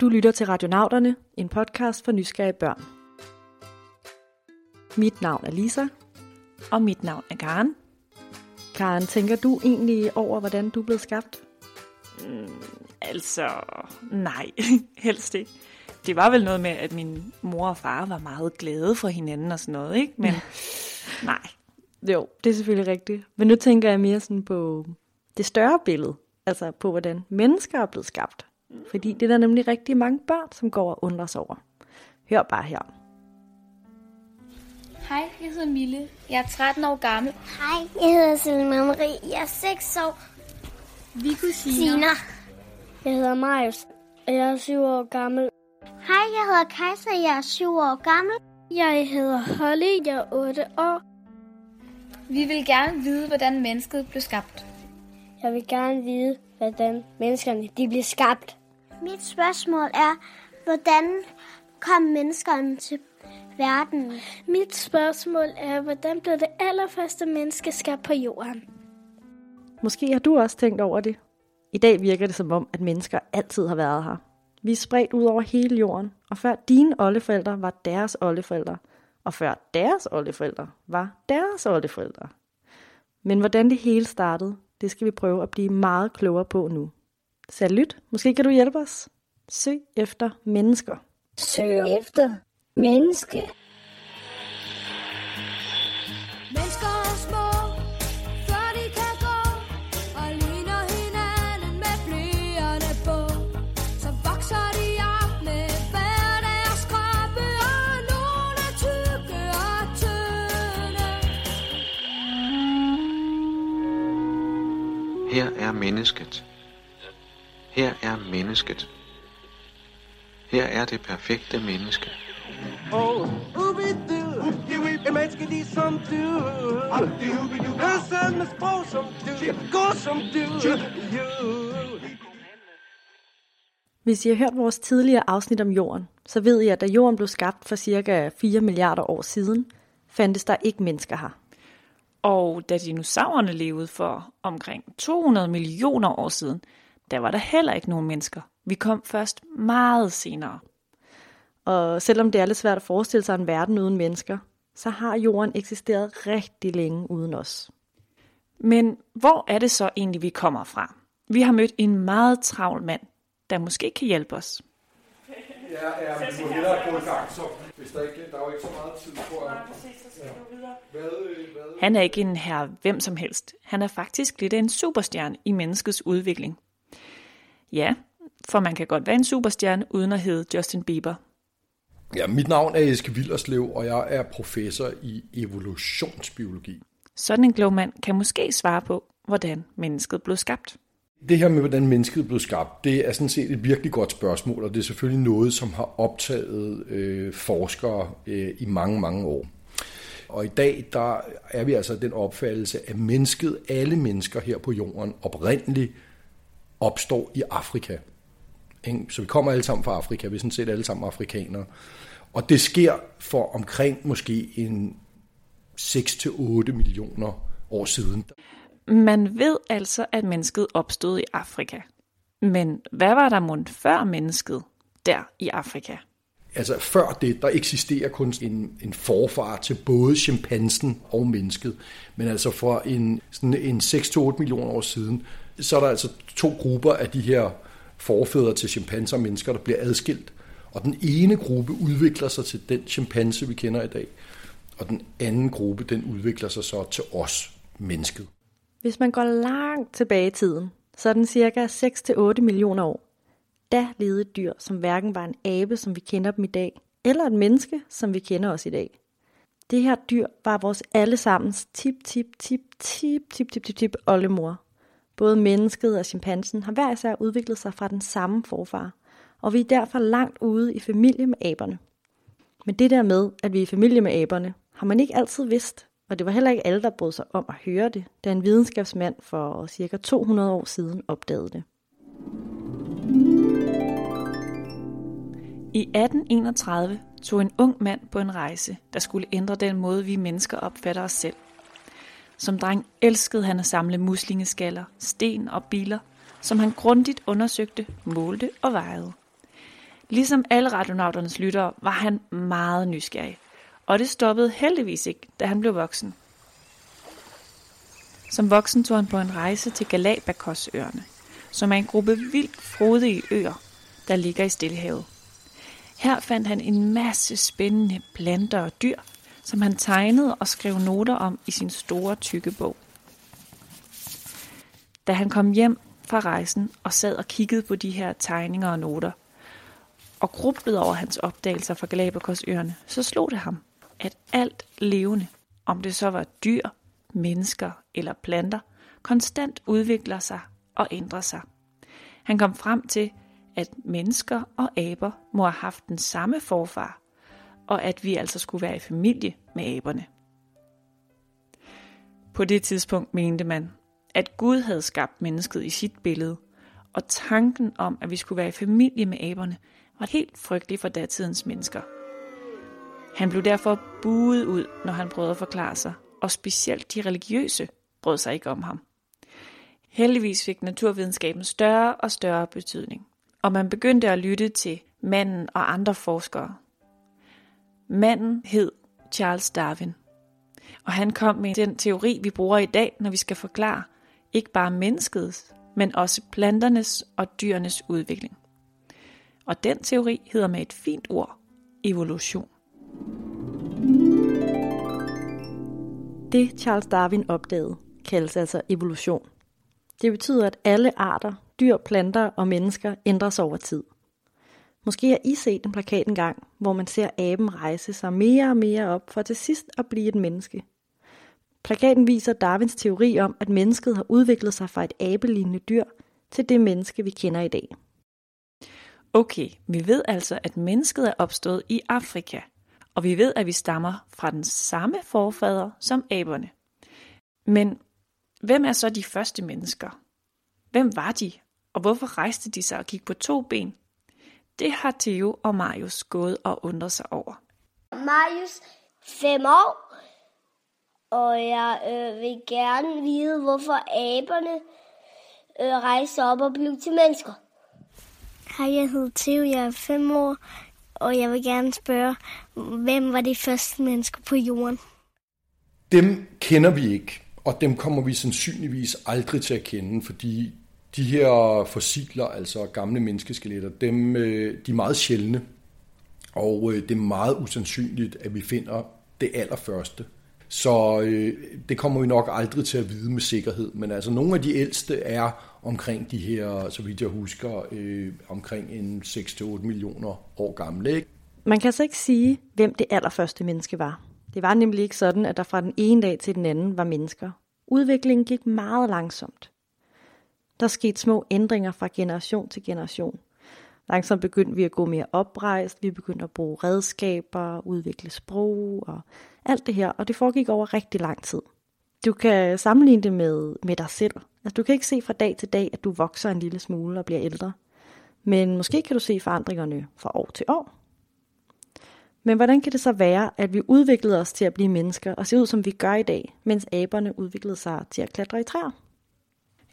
Du lytter til Radionauterne, en podcast for nysgerrige børn. Mit navn er Lisa. Og mit navn er Karen. Karen, tænker du egentlig over, hvordan du er blevet skabt? Mm, altså, nej, helst ikke. Det var vel noget med, at min mor og far var meget glade for hinanden og sådan noget, ikke? Men nej. Jo, det er selvfølgelig rigtigt. Men nu tænker jeg mere sådan på det større billede. Altså på, hvordan mennesker er blevet skabt. Fordi det er der nemlig rigtig mange børn, som går og undrer sig over. Hør bare her. Hej, jeg hedder Mille. Jeg er 13 år gammel. Hej, jeg hedder Selma Marie. Jeg er 6 år. Vi kusiner. Sina. Jeg hedder Marius, og jeg er 7 år gammel. Hej, jeg hedder Kajsa. Jeg er 7 år gammel. Jeg hedder Holly, jeg er 8 år. Vi vil gerne vide, hvordan mennesket blev skabt. Jeg vil gerne vide, hvordan menneskerne de bliver skabt. Mit spørgsmål er, hvordan kom menneskerne til verden? Mit spørgsmål er, hvordan blev det allerførste menneske skabt på jorden? Måske har du også tænkt over det. I dag virker det som om, at mennesker altid har været her. Vi er spredt ud over hele jorden, og før dine oldeforældre var deres oldeforældre, og før deres oldeforældre var deres oldeforældre. Men hvordan det hele startede, det skal vi prøve at blive meget klogere på nu. Salut, måske kan du hjælpe os. Søg efter mennesker. Søg efter menneske. Mennesker er små, før de kan gå, og ligner hinanden med blyerne på. Så vokser de op med hver deres kroppe, og nogle er tykke og tynde. Her er mennesket. Her er mennesket. Her er det perfekte menneske. Oh, menneske sprog som du, som du. Hvis I har hørt vores tidligere afsnit om jorden, så ved I, at da jorden blev skabt for cirka 4 milliarder år siden, fandtes der ikke mennesker her. Og da dinosaurerne levede for omkring 200 millioner år siden, der var der heller ikke nogen mennesker. Vi kom først meget senere. Og selvom det er lidt svært at forestille sig en verden uden mennesker, så har jorden eksisteret rigtig længe uden os. Men hvor er det så egentlig, vi kommer fra? Vi har mødt en meget travl mand, der måske kan hjælpe os. Ja, ja, men du må hellere gå i gang, så hvis der ikke, der er jo ikke så meget tid på at... Hvad, øh, hvad? Han er ikke en herre hvem som helst. Han er faktisk lidt af en superstjerne i menneskets udvikling. Ja, for man kan godt være en superstjerne uden at hedde Justin Bieber. Ja, mit navn er Eske Villerslev, og jeg er professor i evolutionsbiologi. Sådan en klog mand kan måske svare på, hvordan mennesket blev skabt. Det her med, hvordan mennesket blev skabt, det er sådan set et virkelig godt spørgsmål, og det er selvfølgelig noget, som har optaget øh, forskere øh, i mange, mange år. Og i dag, der er vi altså den opfattelse, at mennesket, alle mennesker her på jorden, oprindeligt opstår i Afrika. Så vi kommer alle sammen fra Afrika, vi er sådan set alle sammen afrikanere. Og det sker for omkring måske en 6-8 millioner år siden. Man ved altså, at mennesket opstod i Afrika. Men hvad var der mundt før mennesket der i Afrika? Altså før det, der eksisterer kun en, en forfar til både chimpansen og mennesket. Men altså for en, sådan en 6-8 millioner år siden, så er der altså to grupper af de her forfædre til chimpanser og mennesker, der bliver adskilt. Og den ene gruppe udvikler sig til den chimpanse, vi kender i dag, og den anden gruppe, den udvikler sig så til os, mennesket. Hvis man går langt tilbage i tiden, så er den cirka 6-8 millioner år. Da levede dyr, som hverken var en abe, som vi kender dem i dag, eller et menneske, som vi kender os i dag. Det her dyr var vores allesammens tip, tip, tip, tip, tip, tip, tip, tip oldemor. Både mennesket og chimpansen har hver især udviklet sig fra den samme forfar, og vi er derfor langt ude i familie med aberne. Men det der med, at vi er i familie med aberne, har man ikke altid vidst, og det var heller ikke alle, der brød sig om at høre det, da en videnskabsmand for cirka 200 år siden opdagede det. I 1831 tog en ung mand på en rejse, der skulle ændre den måde, vi mennesker opfatter os selv. Som dreng elskede han at samle muslingeskaller, sten og biler, som han grundigt undersøgte, målte og vejede. Ligesom alle radionauternes lyttere var han meget nysgerrig, og det stoppede heldigvis ikke, da han blev voksen. Som voksen tog han på en rejse til Galapagosøerne, som er en gruppe vildt frodige øer, der ligger i Stillehavet. Her fandt han en masse spændende planter og dyr, som han tegnede og skrev noter om i sin store tykke bog. Da han kom hjem fra rejsen og sad og kiggede på de her tegninger og noter, og grublede over hans opdagelser fra Galapagosøerne, så slog det ham, at alt levende, om det så var dyr, mennesker eller planter, konstant udvikler sig og ændrer sig. Han kom frem til, at mennesker og aber må have haft den samme forfar, og at vi altså skulle være i familie med aberne. På det tidspunkt mente man, at Gud havde skabt mennesket i sit billede, og tanken om, at vi skulle være i familie med aberne, var helt frygtelig for datidens mennesker. Han blev derfor buet ud, når han prøvede at forklare sig, og specielt de religiøse brød sig ikke om ham. Heldigvis fik naturvidenskaben større og større betydning, og man begyndte at lytte til manden og andre forskere. Manden hed Charles Darwin, og han kom med den teori, vi bruger i dag, når vi skal forklare ikke bare menneskets, men også planternes og dyrenes udvikling. Og den teori hedder med et fint ord evolution. Det Charles Darwin opdagede, kaldes altså evolution. Det betyder, at alle arter, dyr, planter og mennesker ændrer sig over tid. Måske har I set en plakat engang, hvor man ser aben rejse sig mere og mere op for til sidst at blive et menneske. Plakaten viser Darwins teori om, at mennesket har udviklet sig fra et abelignende dyr til det menneske, vi kender i dag. Okay, vi ved altså, at mennesket er opstået i Afrika, og vi ved, at vi stammer fra den samme forfader som aberne. Men hvem er så de første mennesker? Hvem var de, og hvorfor rejste de sig og gik på to ben? Det har Theo og Marius gået og undret sig over. Marius, fem år, og jeg øh, vil gerne vide, hvorfor aberne øh, rejste op og blev til mennesker. Hej, jeg hedder Theo, jeg er fem år, og jeg vil gerne spørge, hvem var de første mennesker på jorden? Dem kender vi ikke, og dem kommer vi sandsynligvis aldrig til at kende, fordi de her fossiler, altså gamle menneskeskeletter, dem, øh, de er meget sjældne, og øh, det er meget usandsynligt, at vi finder det allerførste. Så øh, det kommer vi nok aldrig til at vide med sikkerhed, men altså nogle af de ældste er omkring de her, så vidt jeg husker, øh, omkring en 6-8 millioner år gamle. Ikke? Man kan altså ikke sige, hvem det allerførste menneske var. Det var nemlig ikke sådan, at der fra den ene dag til den anden var mennesker. Udviklingen gik meget langsomt. Der skete små ændringer fra generation til generation. Langsomt begyndte vi at gå mere oprejst, vi begyndte at bruge redskaber, udvikle sprog og alt det her, og det foregik over rigtig lang tid. Du kan sammenligne det med, med dig selv. Altså, du kan ikke se fra dag til dag, at du vokser en lille smule og bliver ældre. Men måske kan du se forandringerne fra år til år. Men hvordan kan det så være, at vi udviklede os til at blive mennesker og se ud, som vi gør i dag, mens aberne udviklede sig til at klatre i træer?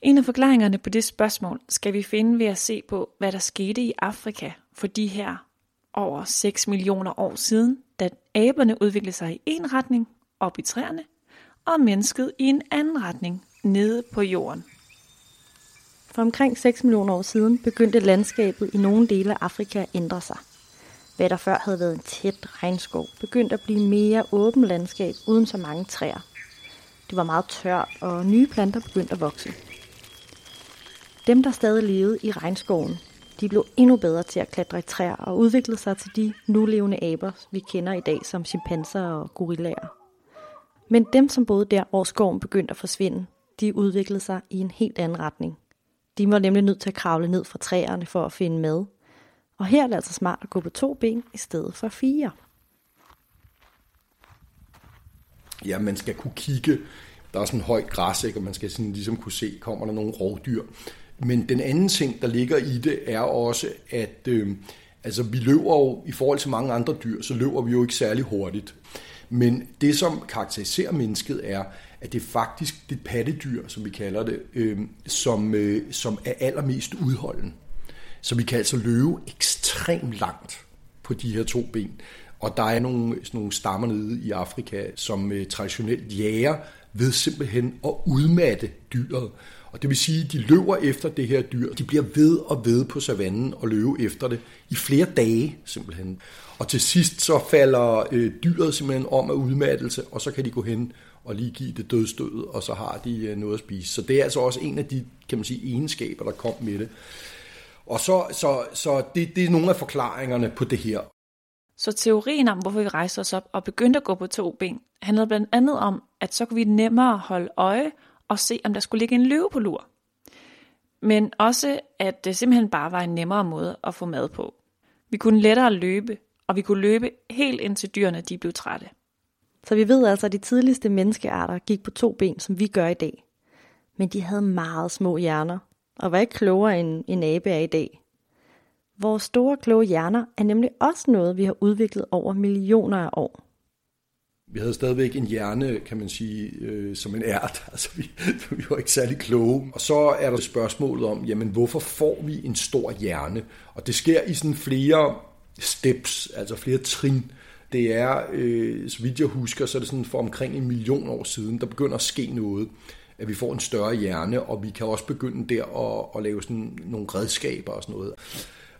En af forklaringerne på det spørgsmål skal vi finde ved at se på, hvad der skete i Afrika for de her over 6 millioner år siden, da aberne udviklede sig i en retning op i træerne, og mennesket i en anden retning nede på jorden. For omkring 6 millioner år siden begyndte landskabet i nogle dele af Afrika at ændre sig. Hvad der før havde været en tæt regnskov, begyndte at blive mere åben landskab uden så mange træer. Det var meget tørt, og nye planter begyndte at vokse. Dem, der stadig levede i regnskoven, de blev endnu bedre til at klatre i træer og udviklede sig til de nulevende aber, vi kender i dag som chimpanser og gorillaer. Men dem, som boede der, hvor skoven begyndte at forsvinde, de udviklede sig i en helt anden retning. De var nemlig nødt til at kravle ned fra træerne for at finde mad. Og her er det altså smart at gå på to ben i stedet for fire. Ja, man skal kunne kigge. Der er sådan en høj græs, ikke? og man skal sådan ligesom kunne se, kommer der nogle rovdyr. Men den anden ting, der ligger i det, er også, at øh, altså, vi løber jo, i forhold til mange andre dyr, så løber vi jo ikke særlig hurtigt. Men det, som karakteriserer mennesket, er, at det er faktisk det pattedyr, som vi kalder det, øh, som, øh, som er allermest udholden. Så vi kan altså løbe ekstremt langt på de her to ben. Og der er nogle, sådan nogle stammer nede i Afrika, som øh, traditionelt jager ved simpelthen at udmatte dyret. Og det vil sige, at de løber efter det her dyr. De bliver ved og ved på savannen og løbe efter det i flere dage simpelthen. Og til sidst så falder øh, dyret simpelthen om af udmattelse, og så kan de gå hen og lige give det dødstød, og så har de øh, noget at spise. Så det er altså også en af de kan man sige, egenskaber, der kom med det. Og så, så, så det, det er nogle af forklaringerne på det her. Så teorien om, hvorfor vi rejste os op og begyndte at gå på to ben, handlede blandt andet om, at så kunne vi nemmere holde øje og se, om der skulle ligge en løve på lur. Men også, at det simpelthen bare var en nemmere måde at få mad på. Vi kunne lettere løbe, og vi kunne løbe helt indtil dyrene de blev trætte. Så vi ved altså, at de tidligste menneskearter gik på to ben, som vi gør i dag. Men de havde meget små hjerner, og var ikke klogere end en abe er i dag. Vores store kloge hjerner er nemlig også noget, vi har udviklet over millioner af år. Vi havde stadigvæk en hjerne, kan man sige, øh, som en ært. Altså, vi, vi var ikke særlig kloge. Og så er der spørgsmålet om, jamen, hvorfor får vi en stor hjerne? Og det sker i sådan flere steps, altså flere trin. Det er, øh, så vidt jeg husker, så er det sådan for omkring en million år siden, der begynder at ske noget at vi får en større hjerne, og vi kan også begynde der at, at lave sådan nogle redskaber og sådan noget.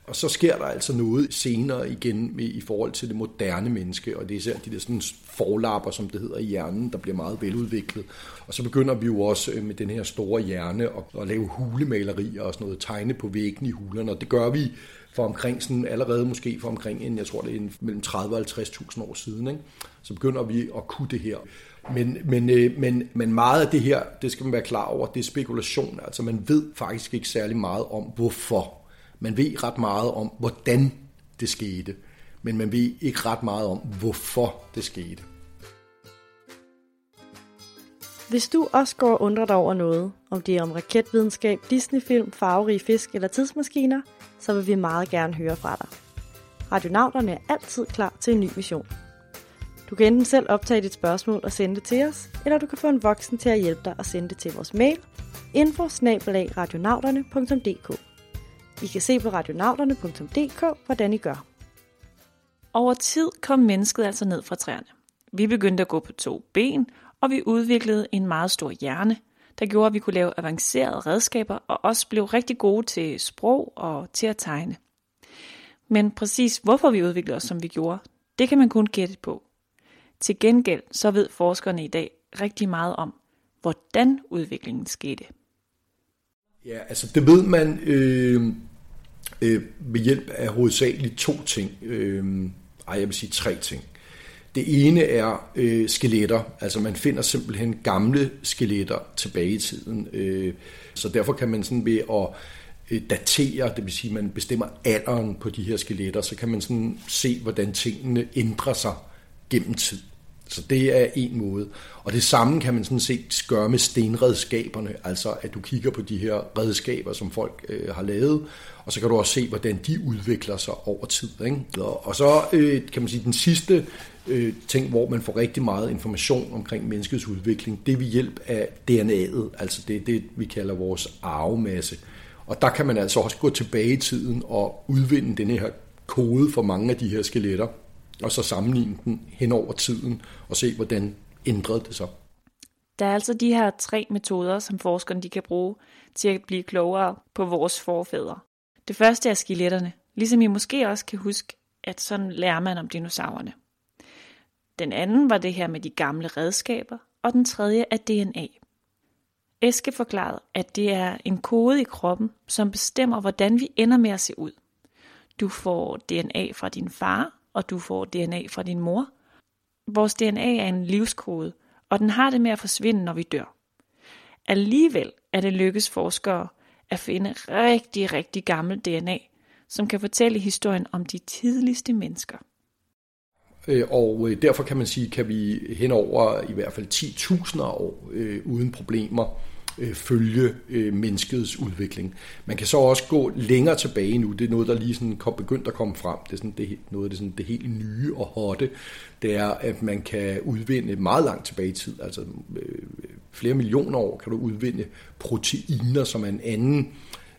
Og så sker der altså noget senere igen med, i forhold til det moderne menneske, og det er især de der sådan forlapper, som det hedder i hjernen, der bliver meget veludviklet. Og så begynder vi jo også øh, med den her store hjerne at, at lave hulemalerier og sådan noget, tegne på væggen i hulerne, og det gør vi for omkring sådan, allerede måske for omkring en, jeg tror det er en, mellem 30 og 50.000 år siden, ikke? så begynder vi at kunne det her. Men, men, øh, men, men meget af det her, det skal man være klar over, det er spekulation. Altså man ved faktisk ikke særlig meget om, hvorfor. Man ved ret meget om, hvordan det skete, men man ved ikke ret meget om, hvorfor det skete. Hvis du også går og undrer dig over noget, om det er om raketvidenskab, Disneyfilm, farverige fisk eller tidsmaskiner, så vil vi meget gerne høre fra dig. Radionauterne er altid klar til en ny mission. Du kan enten selv optage dit spørgsmål og sende det til os, eller du kan få en voksen til at hjælpe dig og sende det til vores mail info i kan se på radionauterne.dk, hvordan I gør. Over tid kom mennesket altså ned fra træerne. Vi begyndte at gå på to ben, og vi udviklede en meget stor hjerne, der gjorde, at vi kunne lave avancerede redskaber og også blev rigtig gode til sprog og til at tegne. Men præcis hvorfor vi udviklede os, som vi gjorde, det kan man kun gætte på. Til gengæld så ved forskerne i dag rigtig meget om, hvordan udviklingen skete. Ja, altså det ved man øh, øh, ved hjælp af hovedsageligt to ting. Øh, ej, jeg vil sige tre ting. Det ene er øh, skeletter, altså man finder simpelthen gamle skeletter tilbage i tiden. Øh, så derfor kan man sådan ved at øh, datere, det vil sige, at man bestemmer alderen på de her skeletter, så kan man sådan se, hvordan tingene ændrer sig gennem tid. Så det er en måde. Og det samme kan man sådan set gøre med stenredskaberne, altså at du kigger på de her redskaber, som folk øh, har lavet, og så kan du også se, hvordan de udvikler sig over tid. Ikke? Og, så øh, kan man sige, den sidste øh, ting, hvor man får rigtig meget information omkring menneskets udvikling, det er ved hjælp af DNA'et, altså det det, vi kalder vores arvemasse. Og der kan man altså også gå tilbage i tiden og udvinde den her kode for mange af de her skeletter, og så sammenligne den hen over tiden og se, hvordan ændrede det sig. Der er altså de her tre metoder, som forskerne de kan bruge til at blive klogere på vores forfædre. Det første er skeletterne, ligesom I måske også kan huske, at sådan lærer man om dinosaurerne. Den anden var det her med de gamle redskaber, og den tredje er DNA. Eske forklarede, at det er en kode i kroppen, som bestemmer, hvordan vi ender med at se ud. Du får DNA fra din far, og du får DNA fra din mor. Vores DNA er en livskode, og den har det med at forsvinde, når vi dør. Alligevel er det lykkes forskere at finde rigtig, rigtig gammel DNA, som kan fortælle historien om de tidligste mennesker. Øh, og øh, derfor kan man sige, kan vi hen over i hvert fald 10.000 år øh, uden problemer øh, følge øh, menneskets udvikling. Man kan så også gå længere tilbage nu. Det er noget, der lige sådan kom, begyndt at komme frem. Det er sådan, det, noget af det, sådan, det helt nye og hotte. Det er, at man kan udvinde meget langt tilbage i tid. Altså øh, flere millioner år kan du udvinde proteiner, som er en anden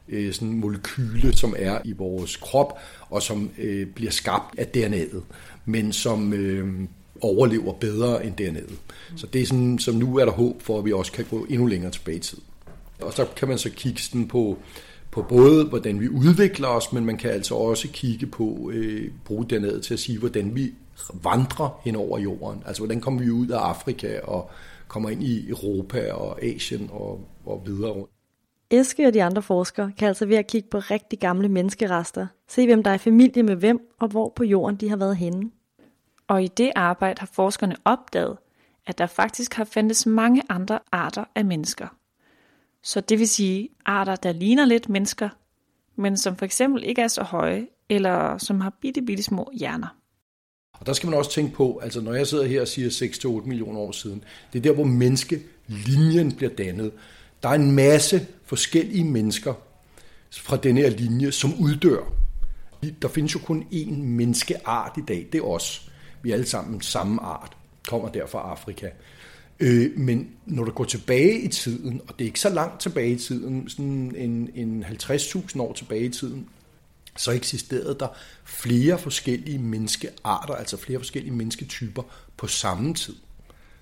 øh, sådan molekyle, som er i vores krop, og som øh, bliver skabt af DNA'et, men som øh, overlever bedre end DNA'et. Så det er sådan, som nu er der håb for, at vi også kan gå endnu længere tilbage i tid. Og så kan man så kigge sådan på, på både, hvordan vi udvikler os, men man kan altså også kigge på, øh, bruge DNA'et til at sige, hvordan vi vandrer hen over jorden. Altså, hvordan kommer vi ud af Afrika og kommer ind i Europa og Asien og, og videre rundt. Eske og de andre forskere kan altså ved at kigge på rigtig gamle menneskerester, se hvem der er i familie med hvem, og hvor på jorden de har været henne. Og i det arbejde har forskerne opdaget, at der faktisk har fandtes mange andre arter af mennesker. Så det vil sige arter, der ligner lidt mennesker, men som for eksempel ikke er så høje, eller som har bitte, bitte små hjerner. Og der skal man også tænke på, altså når jeg sidder her og siger 6-8 millioner år siden, det er der, hvor menneskelinjen bliver dannet. Der er en masse forskellige mennesker fra den her linje, som uddør. Der findes jo kun én menneskeart i dag, det er os. Vi er alle sammen samme art, kommer der fra Afrika. Øh, men når du går tilbage i tiden, og det er ikke så langt tilbage i tiden, sådan en, en 50.000 år tilbage i tiden, så eksisterede der flere forskellige menneskearter, altså flere forskellige mennesketyper på samme tid.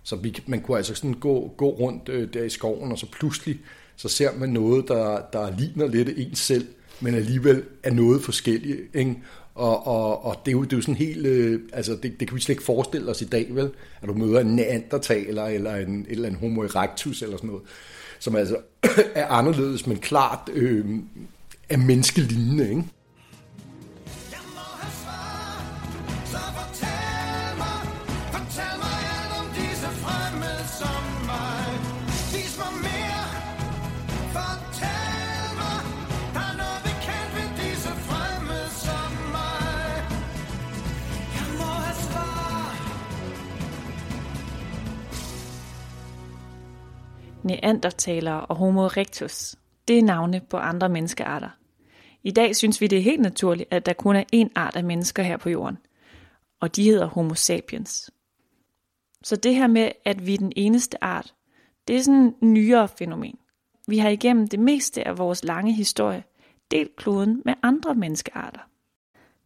Så vi, man kunne altså sådan gå, gå rundt øh, der i skoven, og så pludselig så ser man noget, der, der ligner lidt en selv, men alligevel er noget forskelligt. Ikke? Og, og, og det, er jo, det er jo sådan helt, øh, altså det, det kan vi slet ikke forestille os i dag, vel? At du møder en neandertaler eller en, eller en homo erectus eller sådan noget, som altså er anderledes, men klart øh, er menneskelignende, ikke? Neandertalere og Homo erectus, det er navne på andre menneskearter. I dag synes vi, det er helt naturligt, at der kun er én art af mennesker her på jorden, og de hedder Homo sapiens. Så det her med, at vi er den eneste art, det er sådan en nyere fænomen. Vi har igennem det meste af vores lange historie delt kloden med andre menneskearter.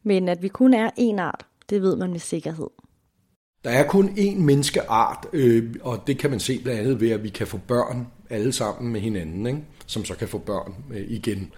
Men at vi kun er én art, det ved man med sikkerhed. Der er kun én menneskeart, øh, og det kan man se blandt andet ved, at vi kan få børn alle sammen med hinanden, ikke? som så kan få børn øh, igen.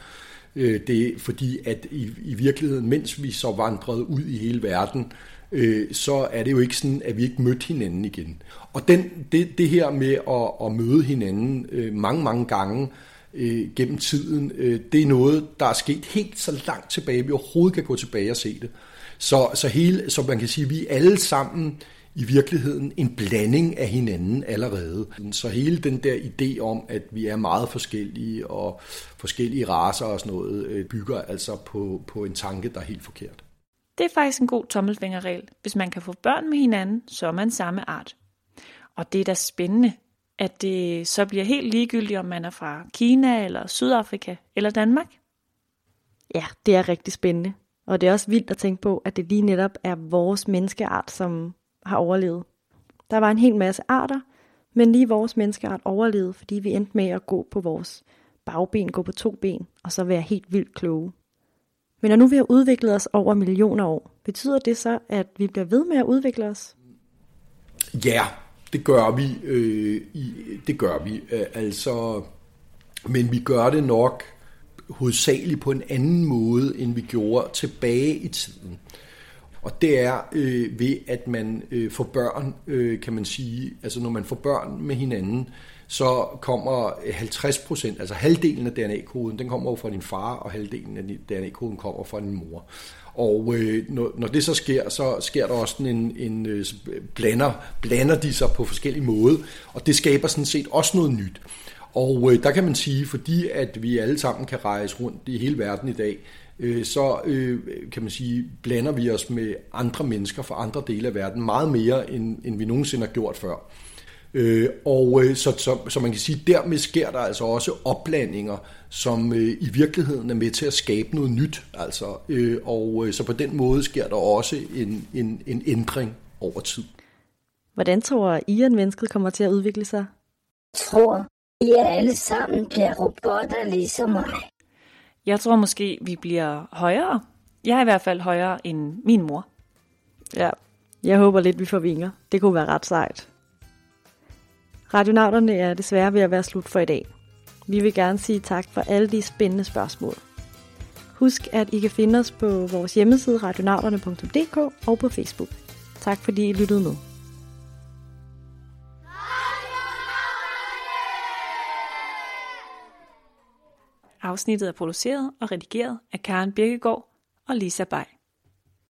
Øh, det er fordi, at i, i virkeligheden, mens vi så vandrede ud i hele verden, øh, så er det jo ikke sådan, at vi ikke mødte hinanden igen. Og den, det, det her med at, at møde hinanden øh, mange, mange gange øh, Øh, gennem tiden, øh, det er noget, der er sket helt så langt tilbage, vi overhovedet kan gå tilbage og se det. Så, så, hele, så man kan sige, at vi er alle sammen i virkeligheden en blanding af hinanden allerede. Så hele den der idé om, at vi er meget forskellige og forskellige raser og sådan noget, øh, bygger altså på, på en tanke, der er helt forkert. Det er faktisk en god tommelfingerregel. Hvis man kan få børn med hinanden, så er man samme art. Og det er da spændende, at det så bliver helt ligegyldigt, om man er fra Kina eller Sydafrika eller Danmark. Ja, det er rigtig spændende. Og det er også vildt at tænke på, at det lige netop er vores menneskeart, som har overlevet. Der var en hel masse arter, men lige vores menneskeart overlevede, fordi vi endte med at gå på vores bagben, gå på to ben, og så være helt vildt kloge. Men når nu vi har udviklet os over millioner år, betyder det så, at vi bliver ved med at udvikle os? Ja, det gør vi. Øh, i, det gør vi. Øh, altså, men vi gør det nok hovedsageligt på en anden måde, end vi gjorde tilbage i tiden. Og det er øh, ved, at man øh, får børn, øh, kan man sige, altså når man får børn med hinanden, så kommer 50 procent, altså halvdelen af DNA-koden, den kommer jo fra din far, og halvdelen af DNA-koden kommer fra din mor. Og øh, når, når det så sker, så sker der også en, en øh, blander, blander de sig på forskellige måder, og det skaber sådan set også noget nyt. Og øh, der kan man sige, fordi at vi alle sammen kan rejse rundt i hele verden i dag, øh, så øh, kan man sige, blander vi os med andre mennesker fra andre dele af verden meget mere, end, end vi nogensinde har gjort før. Øh, og øh, så, så, så man kan sige, dermed sker der altså også opblandinger, som øh, i virkeligheden er med til at skabe noget nyt. Altså, øh, og øh, så på den måde sker der også en, en, en ændring over tid. Hvordan tror I, at mennesket kommer til at udvikle sig? tror, I alle sammen bliver robotter ligesom mig. Jeg tror måske, vi bliver højere. Jeg er i hvert fald højere end min mor. Ja, jeg håber lidt, vi får vinger. Det kunne være ret sejt. Radionauterne er desværre ved at være slut for i dag. Vi vil gerne sige tak for alle de spændende spørgsmål. Husk, at I kan finde os på vores hjemmeside radionauterne.dk og på Facebook. Tak fordi I lyttede med. Afsnittet er produceret og redigeret af Karen Birkegaard og Lisa Bay.